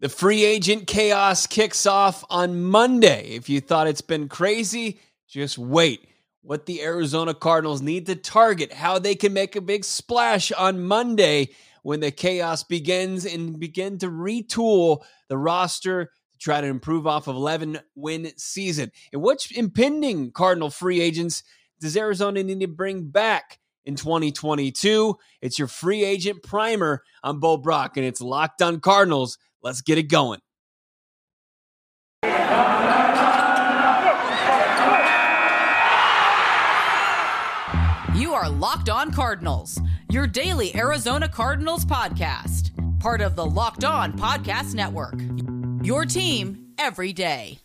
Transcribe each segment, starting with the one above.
The free agent chaos kicks off on Monday. If you thought it's been crazy, just wait. What the Arizona Cardinals need to target, how they can make a big splash on Monday when the chaos begins and begin to retool the roster to try to improve off of 11 win season. And which impending Cardinal free agents does Arizona need to bring back in 2022? It's your free agent primer on Bo Brack, and it's Locked on Cardinals. Let's get it going. You are Locked On Cardinals, your daily Arizona Cardinals podcast, part of the Locked On Podcast Network. Your team every day.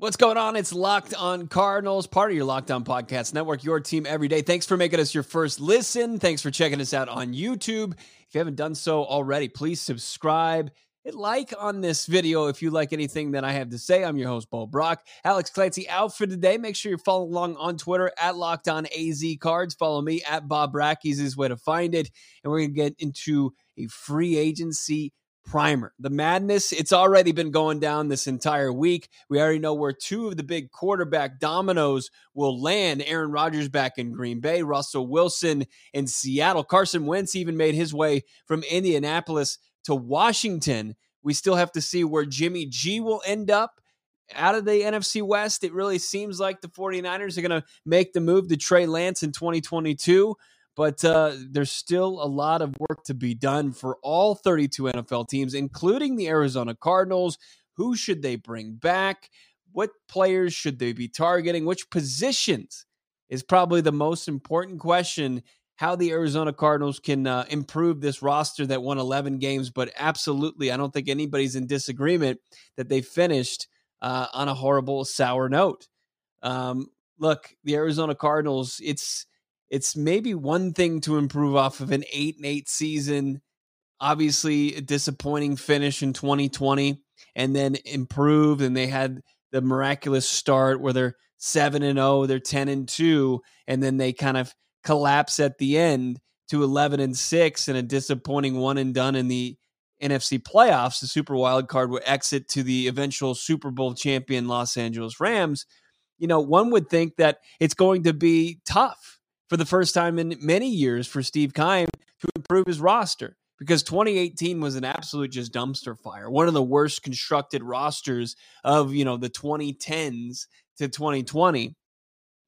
What's going on? It's Locked On Cardinals, part of your Locked On Podcast Network, your team every day. Thanks for making us your first listen. Thanks for checking us out on YouTube. If you haven't done so already, please subscribe. Hit like on this video if you like anything that I have to say. I'm your host, Bo Brack. Alex Clancy out for today. Make sure you're following along on Twitter at Locked On AZ Cards. Follow me at Bob Brack. is way to find it. And we're going to get into a free agency primer. The madness, it's already been going down this entire week. We already know where two of the big quarterback dominoes will land. Aaron Rodgers back in Green Bay, Russell Wilson in Seattle. Carson Wentz even made his way from Indianapolis to Washington. We still have to see where Jimmy G will end up. Out of the NFC West, it really seems like the 49ers are going to make the move to Trey Lance in 2022 but uh, there's still a lot of work to be done for all 32 NFL teams, including the Arizona Cardinals. Who should they bring back? What players should they be targeting? Which positions is probably the most important question. How the Arizona Cardinals can uh, improve this roster that won 11 games, but absolutely, I don't think anybody's in disagreement that they finished uh, on a horrible, sour note. Um, look, the Arizona Cardinals, it's it's maybe one thing to improve off of an eight and eight season. Obviously, a disappointing finish in 2020, and then improve. And they had the miraculous start where they're seven and zero, they're ten and two, and then they kind of collapse at the end to 11 and six, and a disappointing one and done in the NFC playoffs. The Super Wild Card would exit to the eventual Super Bowl champion Los Angeles Rams. You know, one would think that it's going to be tough for the first time in many years for Steve Keim to improve his roster because 2018 was an absolute just dumpster fire. One of the worst constructed rosters of, you know, the 2010s to 2020.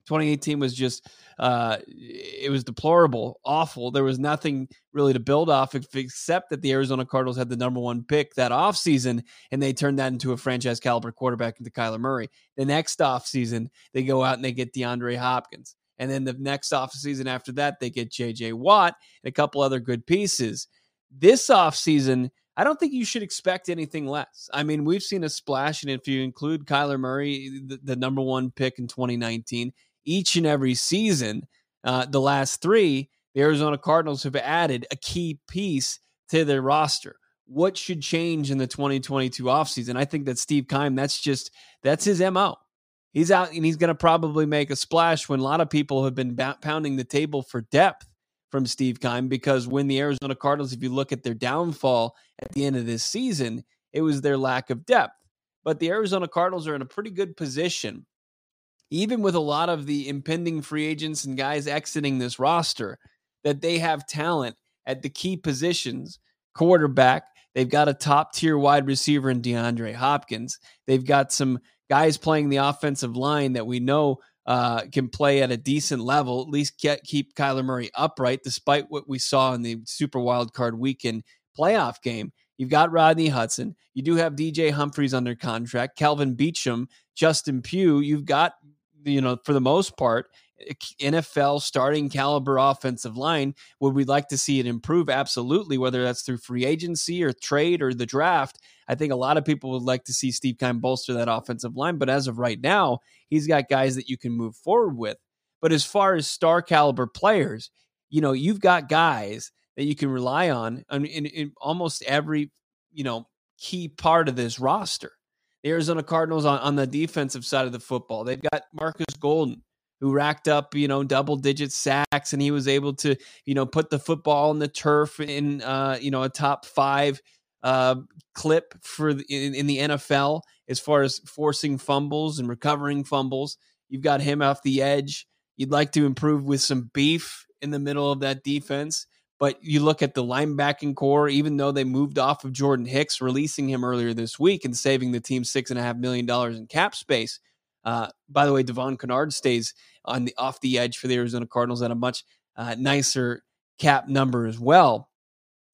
2018 was just uh it was deplorable, awful. There was nothing really to build off except that the Arizona Cardinals had the number 1 pick that offseason and they turned that into a franchise caliber quarterback into Kyler Murray. The next offseason, they go out and they get DeAndre Hopkins. And then the next offseason after that, they get JJ Watt and a couple other good pieces. This offseason, I don't think you should expect anything less. I mean, we've seen a splash, and if you include Kyler Murray, the, the number one pick in 2019, each and every season, uh, the last three, the Arizona Cardinals have added a key piece to their roster. What should change in the 2022 offseason? I think that Steve Keim, that's just, that's his MO he's out and he's going to probably make a splash when a lot of people have been pounding the table for depth from Steve Keim because when the Arizona Cardinals, if you look at their downfall at the end of this season, it was their lack of depth. But the Arizona Cardinals are in a pretty good position, even with a lot of the impending free agents and guys exiting this roster, that they have talent at the key positions quarterback. They've got a top tier wide receiver in DeAndre Hopkins. They've got some guys playing the offensive line that we know uh, can play at a decent level, at least get, keep Kyler Murray upright, despite what we saw in the Super Wild Card Weekend playoff game. You've got Rodney Hudson. You do have DJ Humphries under contract, Calvin Beachum, Justin Pugh. You've got, you know, for the most part, NFL starting caliber offensive line. Would we like to see it improve? Absolutely, whether that's through free agency or trade or the draft. I think a lot of people would like to see Steve Keim bolster that offensive line. But as of right now, he's got guys that you can move forward with. But as far as star caliber players, you know, you've got guys that you can rely on in, in, in almost every, you know, key part of this roster. The Arizona Cardinals on, on the defensive side of the football, they've got Marcus Golden who racked up, you know, double digit sacks, and he was able to, you know, put the football on the turf in, uh, you know, a top five uh, clip for the, in, in the NFL as far as forcing fumbles and recovering fumbles. You've got him off the edge. You'd like to improve with some beef in the middle of that defense. But you look at the linebacking core, even though they moved off of Jordan Hicks, releasing him earlier this week and saving the team six and a half million dollars in cap space. Uh, by the way, Devon Kennard stays on the off the edge for the Arizona Cardinals at a much uh, nicer cap number as well.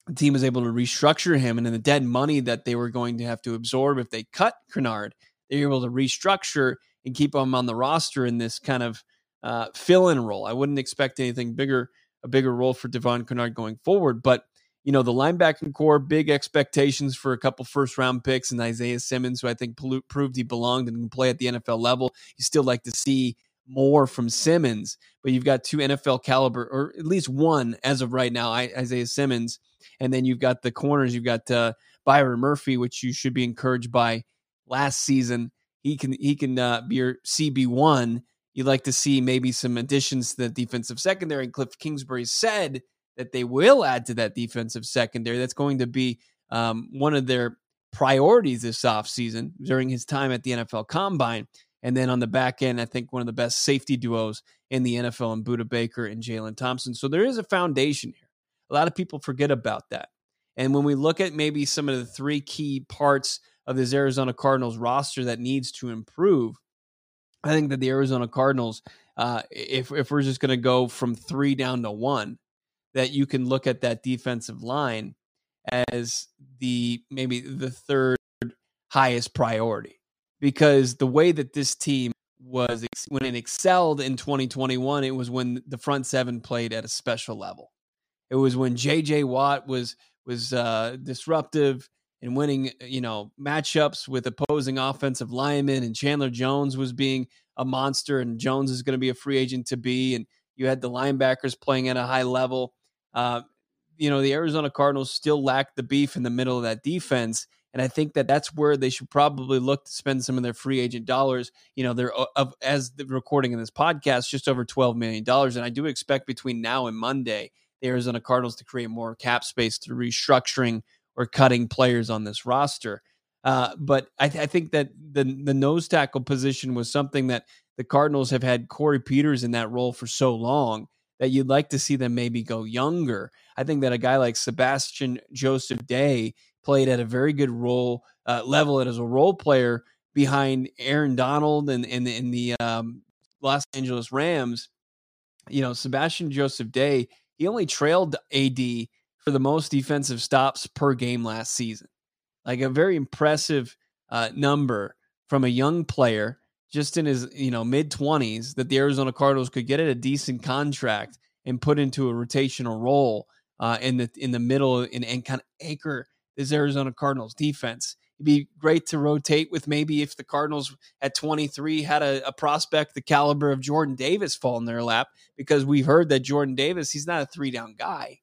The team was able to restructure him, and in the dead money that they were going to have to absorb if they cut Kennard, they were able to restructure and keep him on the roster in this kind of uh, fill-in role. I wouldn't expect anything bigger, a bigger role for Devon Kennard going forward, but you know the linebacking core, big expectations for a couple first-round picks and Isaiah Simmons, who I think proved he belonged and can play at the NFL level. You still like to see more from Simmons, but you've got two NFL caliber, or at least one as of right now, Isaiah Simmons, and then you've got the corners. You've got uh, Byron Murphy, which you should be encouraged by. Last season, he can he can uh, be your CB one. You'd like to see maybe some additions to the defensive secondary. And Cliff Kingsbury said that they will add to that defensive secondary. That's going to be um, one of their priorities this offseason during his time at the NFL Combine. And then on the back end, I think one of the best safety duos in the NFL and Budda Baker and Jalen Thompson. So there is a foundation here. A lot of people forget about that. And when we look at maybe some of the three key parts of this Arizona Cardinals roster that needs to improve, I think that the Arizona Cardinals, uh, if if we're just going to go from three down to one, that you can look at that defensive line as the maybe the third highest priority because the way that this team was when it excelled in 2021 it was when the front seven played at a special level. It was when jj watt was was uh, disruptive and winning you know matchups with opposing offensive linemen and chandler jones was being a monster and jones is going to be a free agent to be and you had the linebackers playing at a high level. Uh, you know the arizona cardinals still lacked the beef in the middle of that defense and I think that that's where they should probably look to spend some of their free agent dollars. You know, they're uh, of as the recording in this podcast, just over twelve million dollars, and I do expect between now and Monday, the Arizona Cardinals to create more cap space through restructuring or cutting players on this roster. Uh, but I, th- I, think that the the nose tackle position was something that the Cardinals have had Corey Peters in that role for so long that you'd like to see them maybe go younger. I think that a guy like Sebastian Joseph Day played at a very good role uh, level as a role player behind Aaron Donald and in, in, the um, Los Angeles Rams. You know, Sebastian Joseph Day, he only trailed AD for the most defensive stops per game last season. Like a very impressive uh, number from a young player just in his you know mid 20s that the Arizona Cardinals could get at a decent contract and put into a rotational role uh, in the in the middle and, and kind of anchor this Arizona Cardinals defense. It'd be great to rotate with maybe if the Cardinals at 23 had a, a, prospect the caliber of Jordan Davis fall in their lap, because we've heard that Jordan Davis, he's not a three down guy.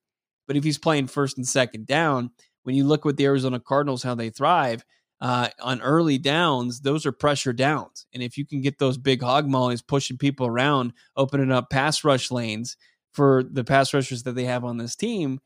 But if he's playing first and second down, when you look with the Arizona Cardinals, how they thrive uh, on early downs, those are pressure downs. And if you can get those big hog mollies pushing people around, opening up pass rush lanes for the pass rushers that they have on this team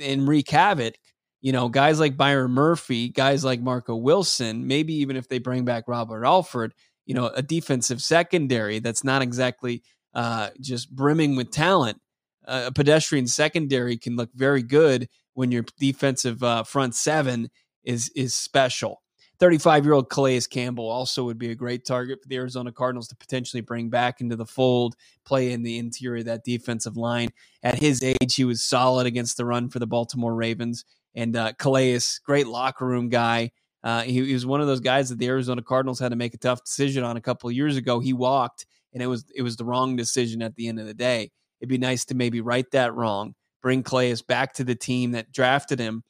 and wreak havoc, you know, guys like Byron Murphy, guys like Marco Wilson, maybe even if they bring back Robert Alford, you know, a defensive secondary that's not exactly uh, just brimming with talent. Uh, a pedestrian secondary can look very good when your defensive uh, front seven is is special. 35 year old Calais Campbell also would be a great target for the Arizona Cardinals to potentially bring back into the fold, play in the interior of that defensive line. At his age, he was solid against the run for the Baltimore Ravens. And uh, Calais, great locker room guy. Uh, he, he, was one of those guys that the Arizona Cardinals had to make a tough decision on a couple of years ago. He walked, and it was it was the wrong decision at the end of the day. It'd be nice to maybe right that wrong, bring Calais back to the team that drafted him,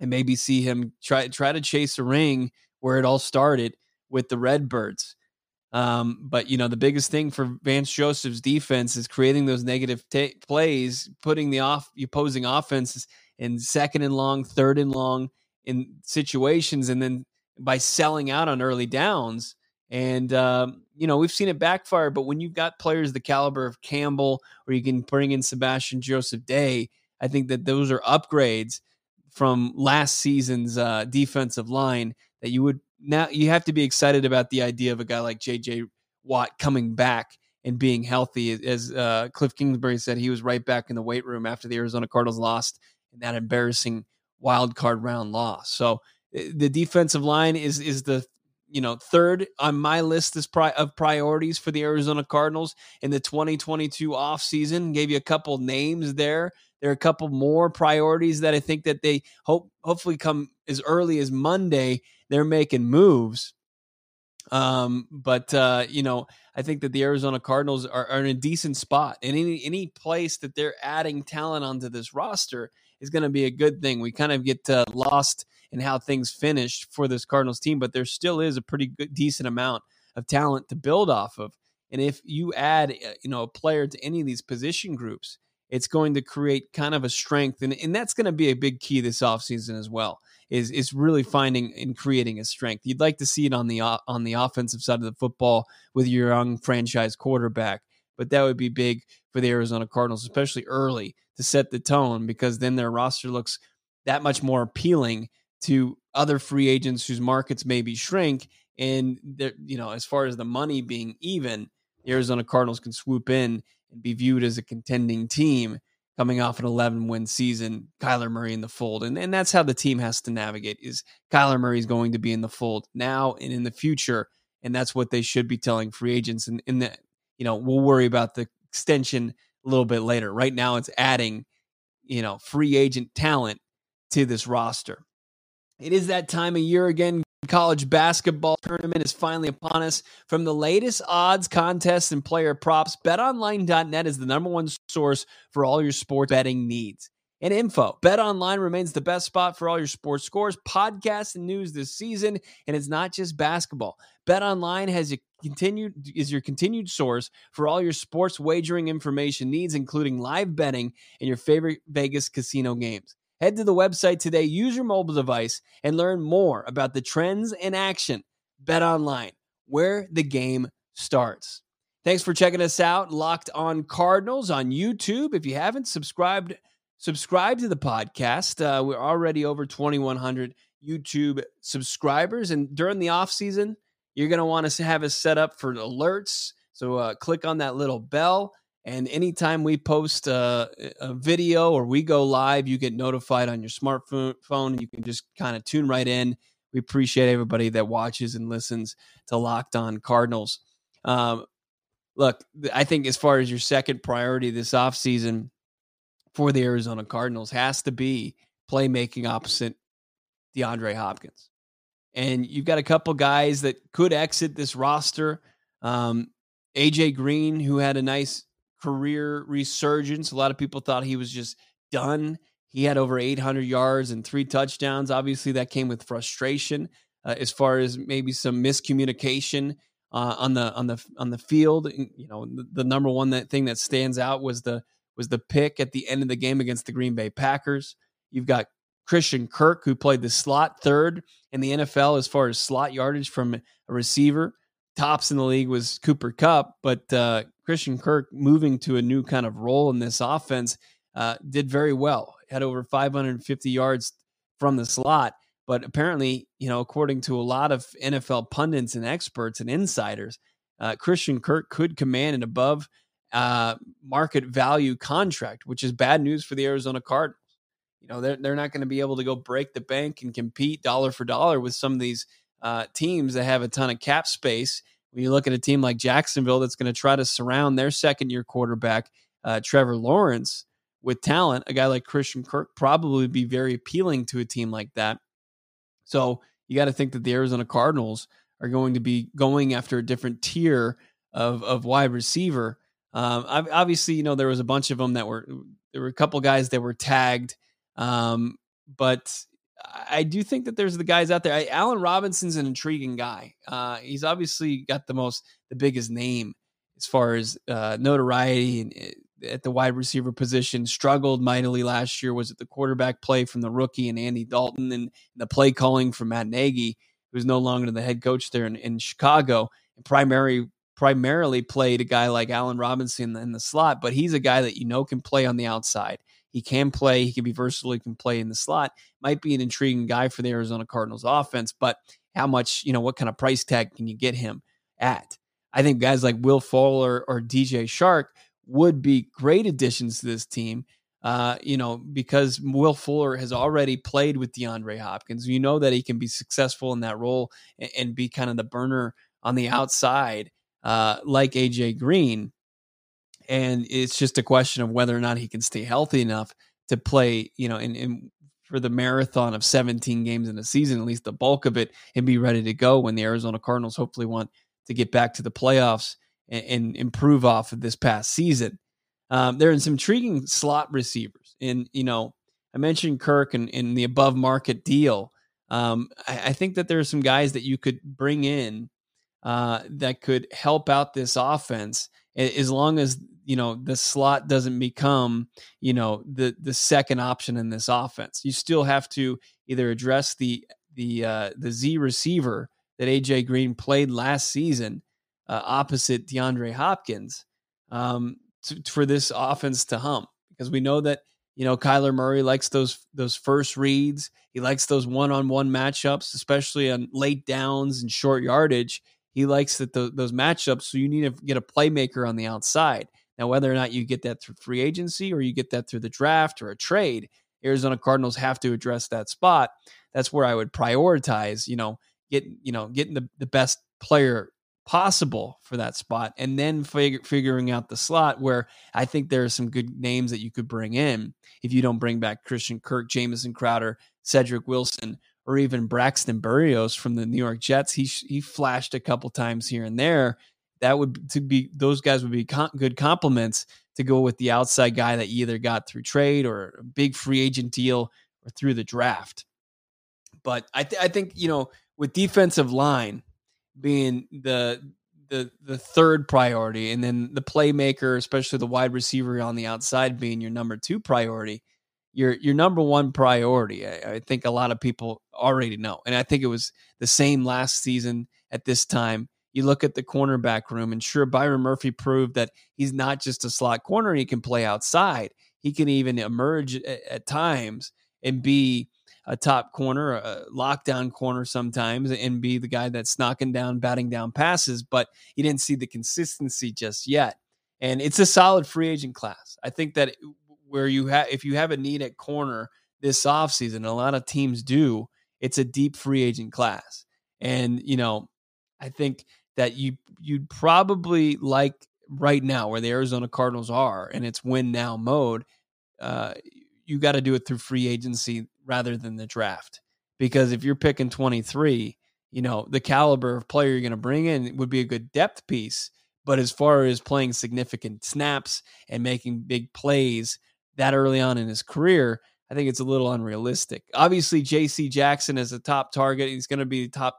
and maybe see him try try to chase a ring where it all started with the Redbirds. Um, but you know, the biggest thing for Vance Joseph's defense is creating those negative t- plays, putting the off opposing offenses in second and long, third and long in situations, and then by selling out on early downs And, um, you know, we've seen it backfire, but when you've got players the caliber of Campbell or you can bring in Sebastian Joseph Day, I think that those are upgrades from last season's uh, defensive line that you would now you have to be excited about the idea of a guy like JJ Watt coming back and being healthy. As uh, Cliff Kingsbury said, he was right back in the weight room after the Arizona Cardinals lost in that embarrassing wild card round loss. So eh, the defensive line is is the you know third on my list is pri- of priorities for the Arizona Cardinals in the 2022 offseason. Gave you a couple names there. There are a couple more priorities that I think that they hope hopefully come as early as Monday. They're making moves. Um, but uh, you know, I think that the Arizona Cardinals are, are in a decent spot, and any any place that they're adding talent onto this roster is going to be a good thing. We kind of get uh, lost in how things finished for this Cardinals team, but there still is a pretty good, decent amount of talent to build off of. And if you add, uh, you know, a player to any of these position groups, it's going to create kind of a strength, and, and that's going to be a big key this offseason as well. Is is really finding and creating a strength. You'd like to see it on the on the offensive side of the football with your young franchise quarterback, but that would be big for the Arizona Cardinals, especially early to set the tone because then their roster looks that much more appealing to other free agents whose markets maybe shrink. And you know, as far as the money being even, the Arizona Cardinals can swoop in and be viewed as a contending team coming off an 11 win season, Kyler Murray in the fold. And, and that's how the team has to navigate is Kyler Murray is going to be in the fold now and in the future. And that's what they should be telling free agents. And in the, you know, we'll worry about the extension a little bit later. Right now, it's adding, you know, free agent talent to this roster. It is that time of year again. College basketball tournament is finally upon us. From the latest odds, contests, and player props, betonline.net is the number one source for all your sports betting needs and info. BetOnline remains the best spot for all your sports scores, podcasts, and news this season. And it's not just basketball. BetOnline has a continued is your continued source for all your sports wagering information needs, including live betting and your favorite Vegas casino games. Head to the website today, use your mobile device, and learn more about the trends and action. BetOnline, where the game starts. Thanks for checking us out. Locked on Cardinals on YouTube. If you haven't subscribed subscribe to the podcast. Uh, we're already over 2,100 YouTube subscribers. And during the off season, you're going to want to have us set up for alerts. So uh, click on that little bell. And anytime we post a, a, video or we go live, you get notified on your smartphone. Phone. You can just kind of tune right in. We appreciate everybody that watches and listens to Locked On Cardinals. Um, look, I think as far as your second priority this offseason, for the Arizona Cardinals has to be playmaking opposite DeAndre Hopkins. And you've got a couple guys that could exit this roster. Um, AJ Green, who had a nice career resurgence. A lot of people thought he was just done. He had over 800 yards and three touchdowns. Obviously, that came with frustration uh, as far as maybe some miscommunication uh, on the on the on the field. You know, the, the number one that thing that stands out was the was the pick at the end of the game against the Green Bay Packers. You've got Christian Kirk, who played the slot third in the NFL as far as slot yardage from a receiver. Tops in the league was Cooper Kupp, but uh, Christian Kirk moving to a new kind of role in this offense uh, did very well. Had over 550 yards from the slot, but apparently, you know, according to a lot of NFL pundits and experts and insiders, uh, Christian Kirk could command an above uh, market value contract, which is bad news for the Arizona Cardinals. You know, they're, they're not going to be able to go break the bank and compete dollar for dollar with some of these uh, teams that have a ton of cap space. When you look at a team like Jacksonville that's going to try to surround their second year quarterback, uh, Trevor Lawrence, with talent, a guy like Christian Kirk probably be very appealing to a team like that. So you got to think that the Arizona Cardinals are going to be going after a different tier of, of wide receiver um, obviously, you know there was a bunch of them that were there were a couple guys that were tagged, um, but I do think that there's the guys out there. I, Robinson's an intriguing guy. Uh, he's obviously got the most the biggest name as far as uh, notoriety and uh, at the wide receiver position. Struggled mightily last year. Was it the quarterback play from the rookie and Andy Dalton and the play calling from Matt Nagy, who's no longer the head coach there in, in Chicago primary primarily played a guy like Allen Robinson in the slot, but he's a guy that you know can play on the outside. He can play, he can be versatile, he can play in the slot. Might be an intriguing guy for the Arizona Cardinals offense, but how much, you know, what kind of price tag can you get him at? I think guys like Will Fuller or DJ Chark would be great additions to this team. Uh, you know, because Will Fuller has already played with DeAndre Hopkins. You know that he can be successful in that role and, and be kind of the burner on the outside, uh, like AJ Green. And it's just a question of whether or not he can stay healthy enough to play, you know, in, in for the marathon of 17 games in a season, at least the bulk of it, and be ready to go when the Arizona Cardinals hopefully want to get back to the playoffs and, and improve off of this past season. Um, there are in some intriguing slot receivers. And, you know, I mentioned Kirk and in the above market deal. Um, I, I, think that there are some guys that you could bring in uh, that could help out this offense as long as you know the slot doesn't become you know the the second option in this offense. You still have to either address the the uh, the Z receiver that AJ Green played last season uh, opposite DeAndre Hopkins um, to, for this offense to hum because we know that you know Kyler Murray likes those those first reads. He likes those one on one matchups, especially on late downs and short yardage. He likes that the, those matchups. So you need to get a playmaker on the outside. Now, whether or not you get that through free agency or you get that through the draft or a trade, Arizona Cardinals have to address that spot. That's where I would prioritize. You know, get you know getting the, the best player possible for that spot and then fig- figuring out the slot where I think there are some good names that you could bring in if you don't bring back Christian Kirk, Jamison Crowder, Cedric Wilson, or even Braxton Berrios from the New York Jets. He he flashed a couple times here and there. That would to be those guys would be good compliments to go with the outside guy that you either got through trade or a big free agent deal or through the draft. But I th- I think you know with defensive line being the the the third priority, and then the playmaker, especially the wide receiver on the outside, being your number two priority. Your your number one priority, I, I think a lot of people already know, and I think it was the same last season at this time. You look at the cornerback room, and sure, Byron Murphy proved that he's not just a slot corner; he can play outside. He can even emerge at, at times and be a top corner, a lockdown corner sometimes, and be the guy that's knocking down, batting down passes. But you didn't see the consistency just yet. And it's a solid free agent class. I think that where you have, if you have a need at corner this offseason, a lot of teams do, it's a deep free agent class. And, you know, I think that you, you'd probably like right now where the Arizona Cardinals are and it's win now mode. Uh, you got to do it through free agency rather than the draft. Because if you're picking 23, you know, the caliber of player you're going to bring in would be a good depth piece. But as far as playing significant snaps and making big plays that early on in his career, I think it's a little unrealistic. Obviously, JC Jackson is a top target. He's going to be the top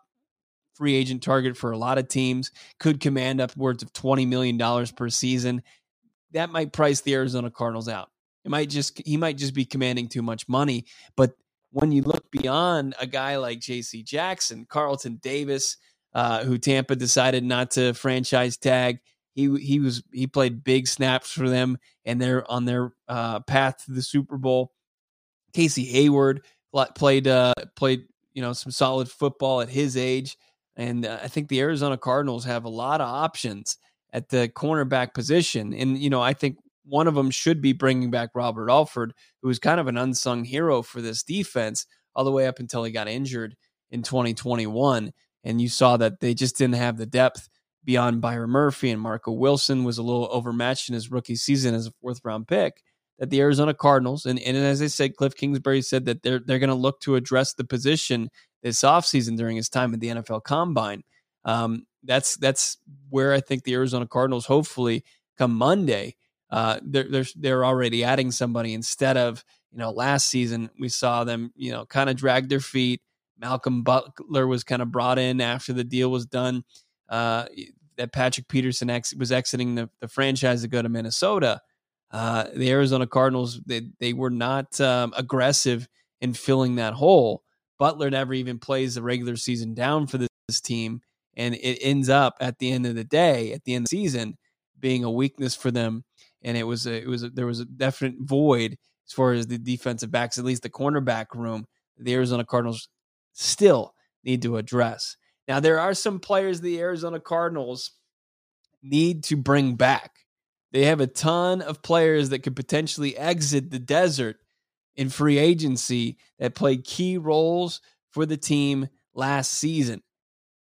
free agent target for a lot of teams, could command upwards of $20 million per season. That might price the Arizona Cardinals out. It might just he might just be commanding too much money. But when you look beyond a guy like J.C. Jackson, Carlton Davis, uh, who Tampa decided not to franchise tag, he he was he played big snaps for them, and they're on their uh, path to the Super Bowl. Casey Hayward played uh, played you know some solid football at his age, and uh, I think the Arizona Cardinals have a lot of options at the cornerback position. And you know I think one of them should be bringing back Robert Alford, who was kind of an unsung hero for this defense all the way up until he got injured in 2021. And you saw that they just didn't have the depth beyond Byron Murphy and Marco Wilson was a little overmatched in his rookie season as a fourth round pick. That the Arizona Cardinals, and, and as I said, Cliff Kingsbury said that they're they're going to look to address the position this offseason during his time at the NFL Combine. Um, that's that's where I think the Arizona Cardinals, hopefully, come Monday, uh, they're, they're they're already adding somebody instead of you know last season we saw them you know kind of drag their feet. Malcolm Butler was kind of brought in after the deal was done. Uh, that Patrick Peterson ex- was exiting the, the franchise to go to Minnesota. Uh, the Arizona Cardinals they they were not um, aggressive in filling that hole. Butler never even plays the regular season down for this, this team, and it ends up at the end of the day, at the end of the season, being a weakness for them. And it was a, it was a, there was a definite void as far as the defensive backs, at least the cornerback room. The Arizona Cardinals still need to address. Now there are some players the Arizona Cardinals need to bring back. They have a ton of players that could potentially exit the desert in free agency that played key roles for the team last season.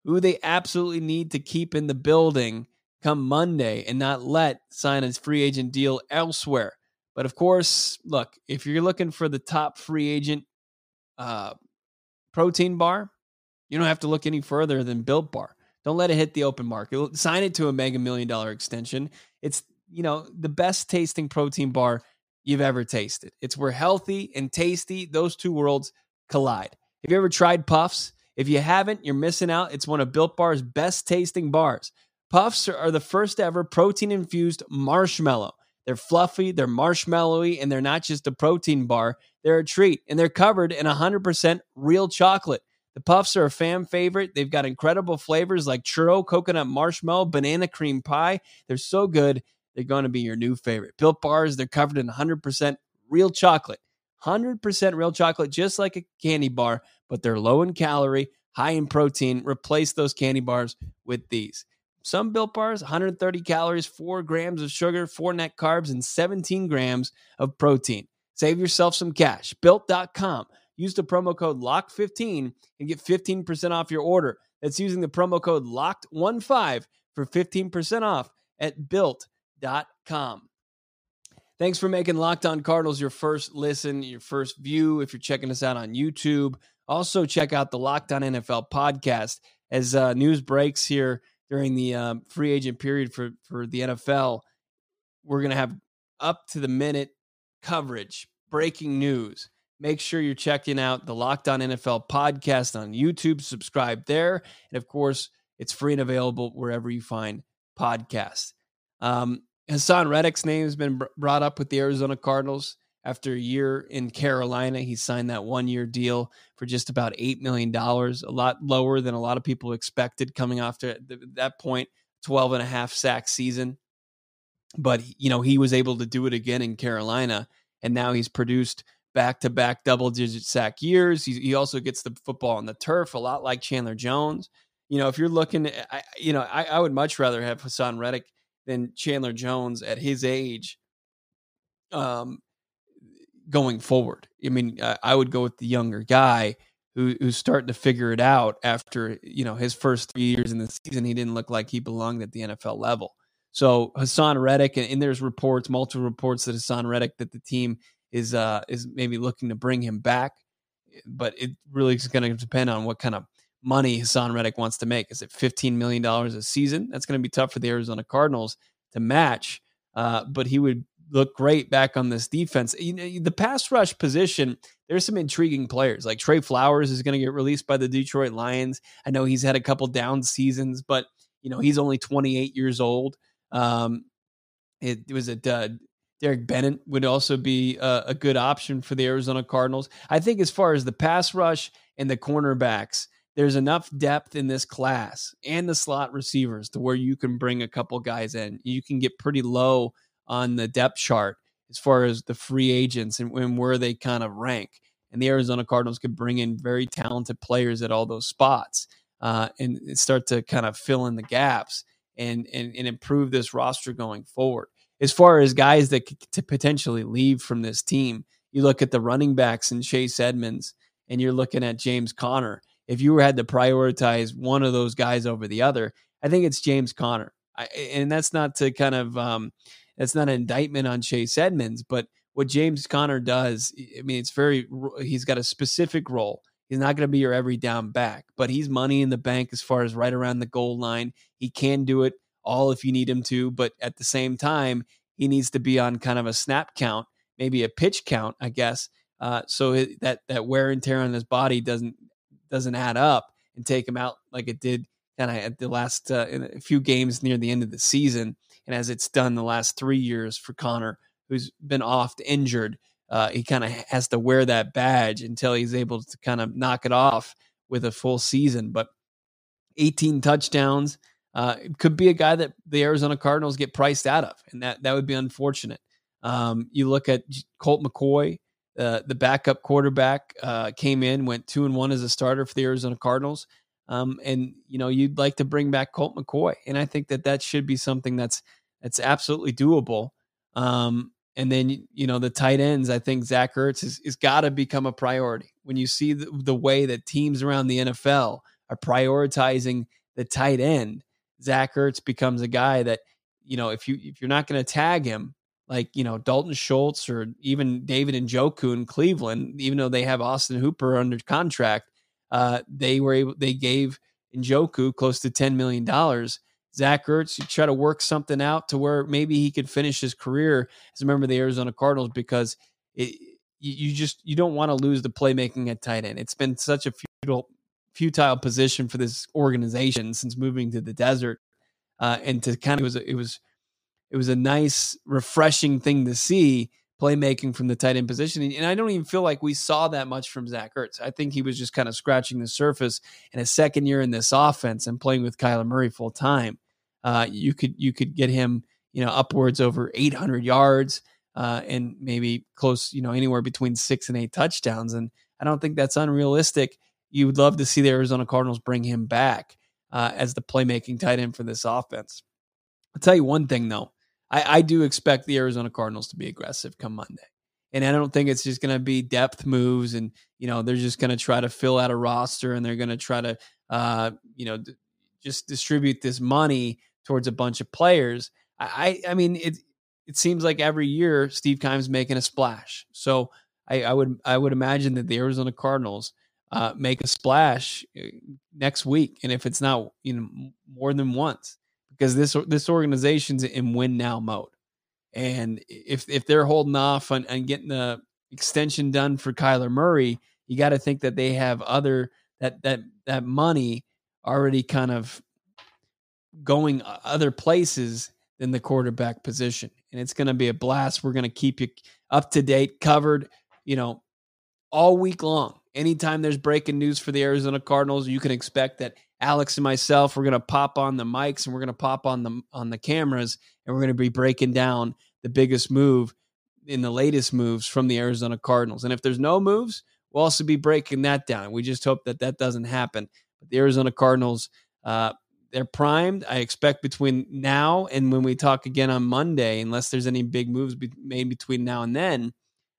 Who they absolutely need to keep in the building come Monday and not let sign a free agent deal elsewhere. But of course, look, if you're looking for the top free agent uh, protein bar, you don't have to look any further than Built Bar. Don't let it hit the open market. Sign it to a mega million dollar extension. It's, you know, the best tasting protein bar you've ever tasted. It's where healthy and tasty, those two worlds collide. Have you ever tried Puffs? If you haven't, you're missing out. It's one of Built Bar's best tasting bars. Puffs are the first ever protein infused marshmallow. They're fluffy, they're marshmallowy, and they're not just a protein bar, they're a treat. And they're covered in 100% real chocolate. The puffs are a fan favorite. They've got incredible flavors like churro, coconut marshmallow, banana cream pie. They're so good, they're going to be your new favorite. Built bars, they're covered in 100% real chocolate. 100% real chocolate, just like a candy bar, but they're low in calorie, high in protein. Replace those candy bars with these. Some built bars, 130 calories, 4 grams of sugar, 4 net carbs, and 17 grams of protein. Save yourself some cash. Built.com. Use the promo code LOCK15 and get 15% off your order. That's using the promo code LOCKED15 for 15% off at built.com. Thanks for making Locked On Cardinals your first listen, your first view. If you're checking us out on YouTube, also check out the Locked On NFL podcast as uh, news breaks here during the um, free agent period for for the NFL. We're gonna have up to the minute coverage, breaking news. Make sure you're checking out the Locked On NFL podcast on YouTube. Subscribe there, and of course, it's free and available wherever you find podcasts. Um, Haason Reddick's name has been brought up with the Arizona Cardinals after a year in Carolina. He signed that one year deal for just about $8 million, a lot lower than a lot of people expected coming after that point, 12 and a half sack season. But, you know, he was able to do it again in Carolina. And now he's produced back to back double digit sack years. He, he also gets the football on the turf, a lot like Chandler Jones. You know, if you're looking, I, you know, I, I would much rather have Haason Reddick than Chandler Jones at his age. Um, going forward. I mean, I would go with the younger guy who, who's starting to figure it out after you know his first three years in the season. He didn't look like he belonged at the NFL level. So Haason Reddick, and, and there's reports, multiple reports that Haason Reddick that the team is uh is maybe looking to bring him back, but it really is going to depend on what kind of money Haason Reddick wants to make. Is it 15 million dollars a season? That's going to be tough for the Arizona Cardinals to match. Uh, but he would look great back on this defense. You know, the pass rush position, there's some intriguing players. Like Trey Flowers is going to get released by the Detroit Lions. I know he's had a couple down seasons, but you know he's only 28 years old. Um, it, was a dud. Derek Barnett would also be a, a good option for the Arizona Cardinals. I think as far as the pass rush and the cornerbacks, there's enough depth in this class and the slot receivers to where you can bring a couple guys in. You can get pretty low on the depth chart as far as the free agents and, and where they kind of rank. And the Arizona Cardinals could bring in very talented players at all those spots uh, and, and start to kind of fill in the gaps and, and, and improve this roster going forward. As far as guys that could potentially leave from this team, you look at the running backs and Chase Edmonds, and you're looking at James Conner. If you had to prioritize one of those guys over the other, I think it's James Conner. I, and that's not to kind of um, that's not an indictment on Chase Edmonds, but what James Conner does, I mean, it's very, he's got a specific role. He's not going to be your every down back, but he's money in the bank as far as right around the goal line. He can do it all if you need him to, but at the same time, he needs to be on kind of a snap count, maybe a pitch count, I guess, uh, so that that wear and tear on his body doesn't doesn't add up and take him out like it did kind of at the last uh, a few games near the end of the season and as it's done the last three years for Conner, who's been oft injured. Uh, he kind of has to wear that badge until he's able to kind of knock it off with a full season. But 18 touchdowns. Uh, could be a guy that the Arizona Cardinals get priced out of, and that that would be unfortunate. Um, you look at Colt McCoy, uh, the backup quarterback, uh, came in, went two and one as a starter for the Arizona Cardinals. Um, and you know you'd like to bring back Colt McCoy, and I think that that should be something that's that's absolutely doable. Um, and then you know the tight ends, I think Zach Ertz has, is got to become a priority. When you see the, the way that teams around the NFL are prioritizing the tight end, Zach Ertz becomes a guy that you know if you if you're not going to tag him like you know Dalton Schultz or even David Njoku in Cleveland, even though they have Austin Hooper under contract, uh, they were able they gave Njoku close to ten million dollars. Zach Ertz, you try to work something out to where maybe he could finish his career as a member of the Arizona Cardinals because it, you just you don't want to lose the playmaking at tight end. It's been such a futile futile position for this organization since moving to the desert, uh, and to kind of it was it was it was a nice refreshing thing to see playmaking from the tight end position. And I don't even feel like we saw that much from Zach Ertz. I think he was just kind of scratching the surface in a second year in this offense and playing with Kyler Murray full time. Uh, you could you could get him you know upwards over 800 yards uh, and maybe close you know anywhere between six and eight touchdowns. And I don't think that's unrealistic. You would love to see the Arizona Cardinals bring him back uh, as the playmaking tight end for this offense. I'll tell you one thing though. I, I do expect the Arizona Cardinals to be aggressive come Monday. And I don't think it's just going to be depth moves and, you know, they're just going to try to fill out a roster and they're going to try to, uh, you know, d- just distribute this money towards a bunch of players. I, I mean, it, it seems like every year Steve Keim's making a splash. So I, I would, I would imagine that the Arizona Cardinals uh, make a splash uh, next week. And if it's not, you know, more than once, because this this organization's in win now mode. And if if they're holding off on, on getting the extension done for Kyler Murray, you got to think that they have other that that that money already kind of going other places than the quarterback position. And it's going to be a blast. We're going to keep you up to date, covered, you know, all week long. Anytime there's breaking news for the Arizona Cardinals, you can expect that Alex and myself, we're going to pop on the mics and we're going to pop on the on the cameras and we're going to be breaking down the biggest move in the latest moves from the Arizona Cardinals. And if there's no moves, we'll also be breaking that down. We just hope that that doesn't happen. But the Arizona Cardinals, uh, they're primed. I expect between now and when we talk again on Monday, unless there's any big moves be- made between now and then,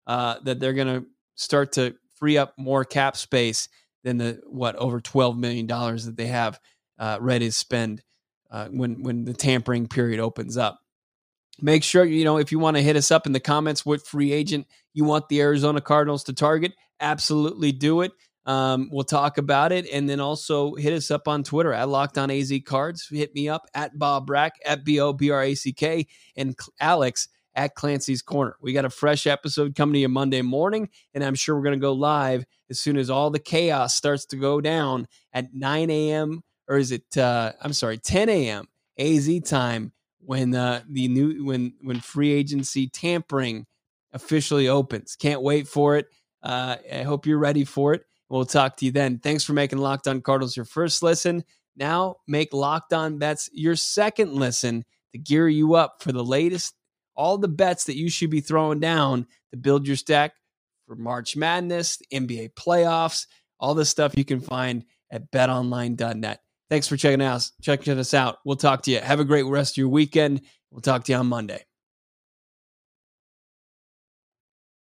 uh, that they're going to start to free up more cap space than the what over twelve million dollars that they have uh, ready to spend uh, when when the tampering period opens up. Make sure you know if you want to hit us up in the comments what free agent you want the Arizona Cardinals to target. Absolutely do it. Um, we'll talk about it, and then also hit us up on Twitter at Locked On AZ Cards. Hit me up at Bob Brack at B O B R A C K and Alex at Clancy's Corner. We got a fresh episode coming to you Monday morning, and I'm sure we're going to go live as soon as all the chaos starts to go down at 9 a.m. or is it? Uh, I'm sorry, 10 a.m. AZ time when uh, the new when when free agency tampering officially opens. Can't wait for it. Uh, I hope you're ready for it. We'll talk to you then. Thanks for making Locked On Cardinals your first listen. Now make Locked On Bets your second listen to gear you up for the latest all the bets that you should be throwing down to build your stack for March Madness, NBA playoffs, all this stuff you can find at betonline.net. Thanks for checking us checking us out. We'll talk to you. Have a great rest of your weekend. We'll talk to you on Monday.